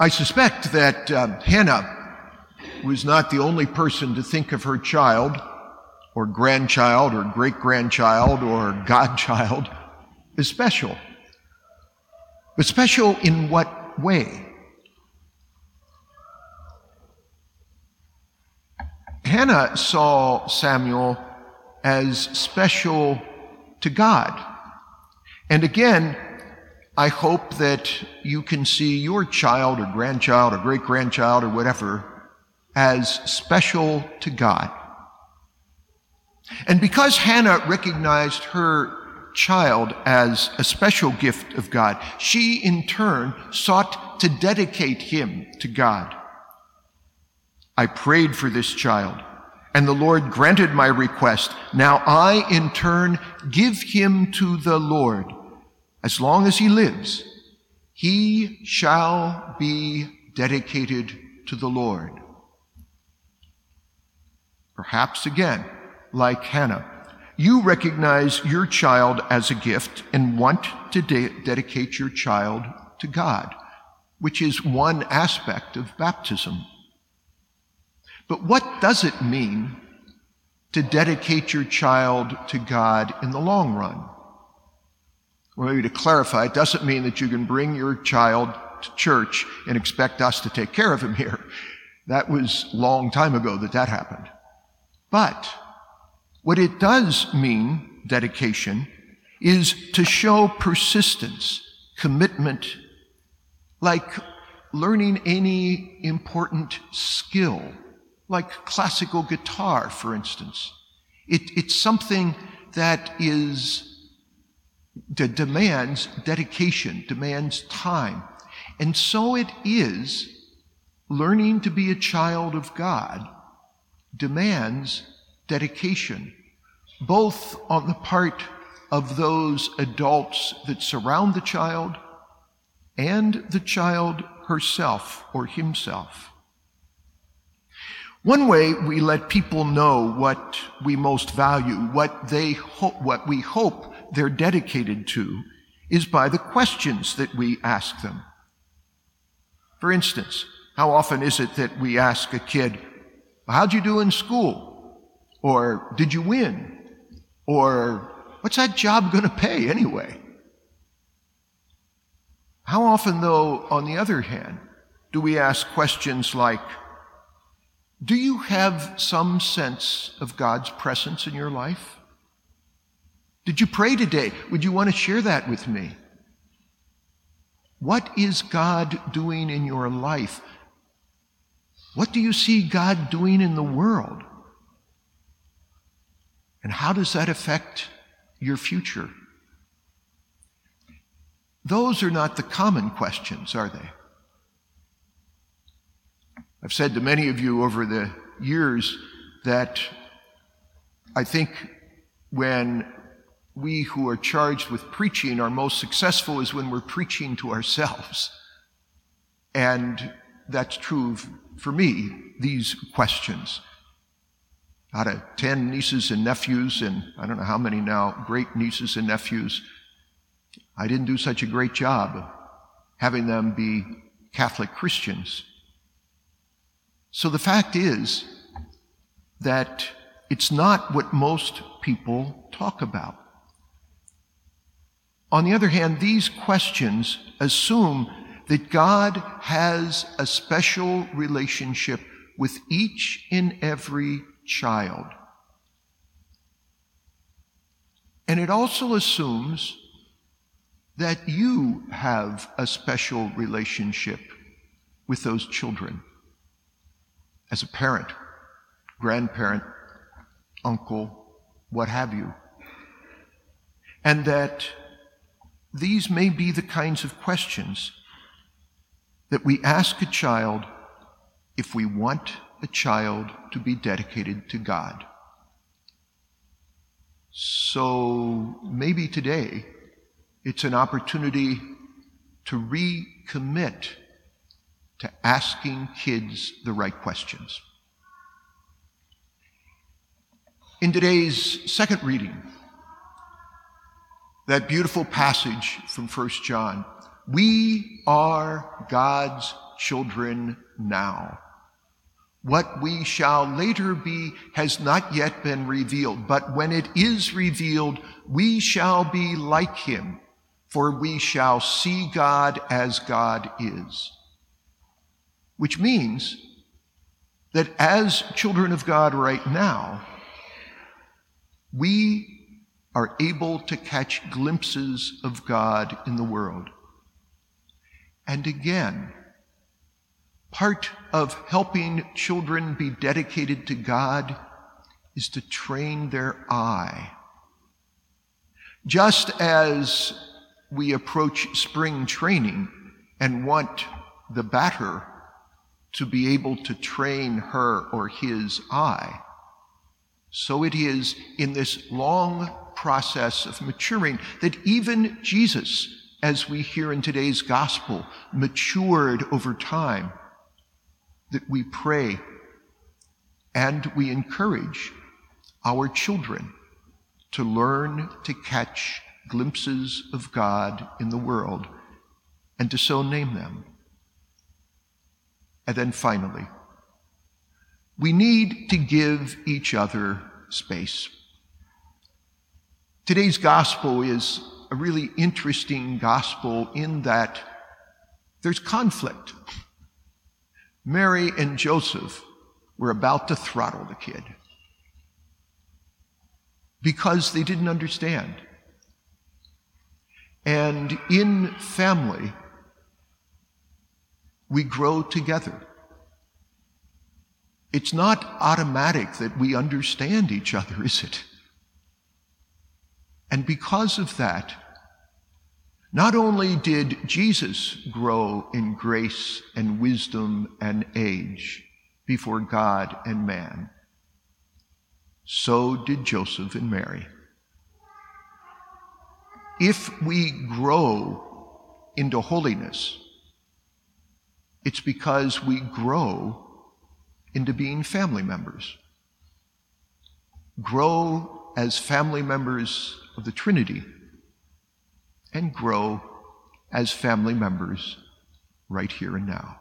I suspect that uh, Hannah was not the only person to think of her child, or grandchild, or great grandchild, or godchild as special. But special in what way? Hannah saw Samuel as special to God. And again, I hope that you can see your child or grandchild or great grandchild or whatever as special to God. And because Hannah recognized her child as a special gift of God, she in turn sought to dedicate him to God. I prayed for this child, and the Lord granted my request. Now I in turn give him to the Lord. As long as he lives, he shall be dedicated to the Lord. Perhaps again, like Hannah, you recognize your child as a gift and want to de- dedicate your child to God, which is one aspect of baptism. But what does it mean to dedicate your child to God in the long run? Maybe to clarify, it doesn't mean that you can bring your child to church and expect us to take care of him here. That was long time ago that that happened. But what it does mean, dedication, is to show persistence, commitment, like learning any important skill, like classical guitar, for instance. It, it's something that is that demands dedication, demands time. And so it is learning to be a child of God demands dedication, both on the part of those adults that surround the child and the child herself or himself. One way we let people know what we most value, what they hope, what we hope they're dedicated to, is by the questions that we ask them. For instance, how often is it that we ask a kid, How'd you do in school? Or did you win? Or what's that job going to pay anyway? How often, though, on the other hand, do we ask questions like, Do you have some sense of God's presence in your life? Did you pray today? Would you want to share that with me? What is God doing in your life? What do you see God doing in the world? And how does that affect your future? Those are not the common questions, are they? I've said to many of you over the years that I think when we who are charged with preaching are most successful is when we're preaching to ourselves. And that's true for me, these questions. Out of 10 nieces and nephews, and I don't know how many now, great nieces and nephews, I didn't do such a great job having them be Catholic Christians. So the fact is that it's not what most people talk about. On the other hand, these questions assume that God has a special relationship with each and every child. And it also assumes that you have a special relationship with those children as a parent, grandparent, uncle, what have you. And that these may be the kinds of questions that we ask a child if we want a child to be dedicated to God. So maybe today it's an opportunity to recommit to asking kids the right questions. In today's second reading, that beautiful passage from 1 John, We are God's children now. What we shall later be has not yet been revealed, but when it is revealed, we shall be like him, for we shall see God as God is. Which means that as children of God right now, we are able to catch glimpses of God in the world. And again, part of helping children be dedicated to God is to train their eye. Just as we approach spring training and want the batter to be able to train her or his eye, so it is in this long process of maturing that even Jesus as we hear in today's gospel, matured over time, that we pray and we encourage our children to learn to catch glimpses of God in the world and to so name them. And then finally, we need to give each other space. Today's gospel is a really interesting gospel in that there's conflict. Mary and Joseph were about to throttle the kid because they didn't understand. And in family, we grow together. It's not automatic that we understand each other, is it? And because of that, not only did Jesus grow in grace and wisdom and age before God and man, so did Joseph and Mary. If we grow into holiness, it's because we grow into being family members. Grow as family members of the Trinity and grow as family members right here and now.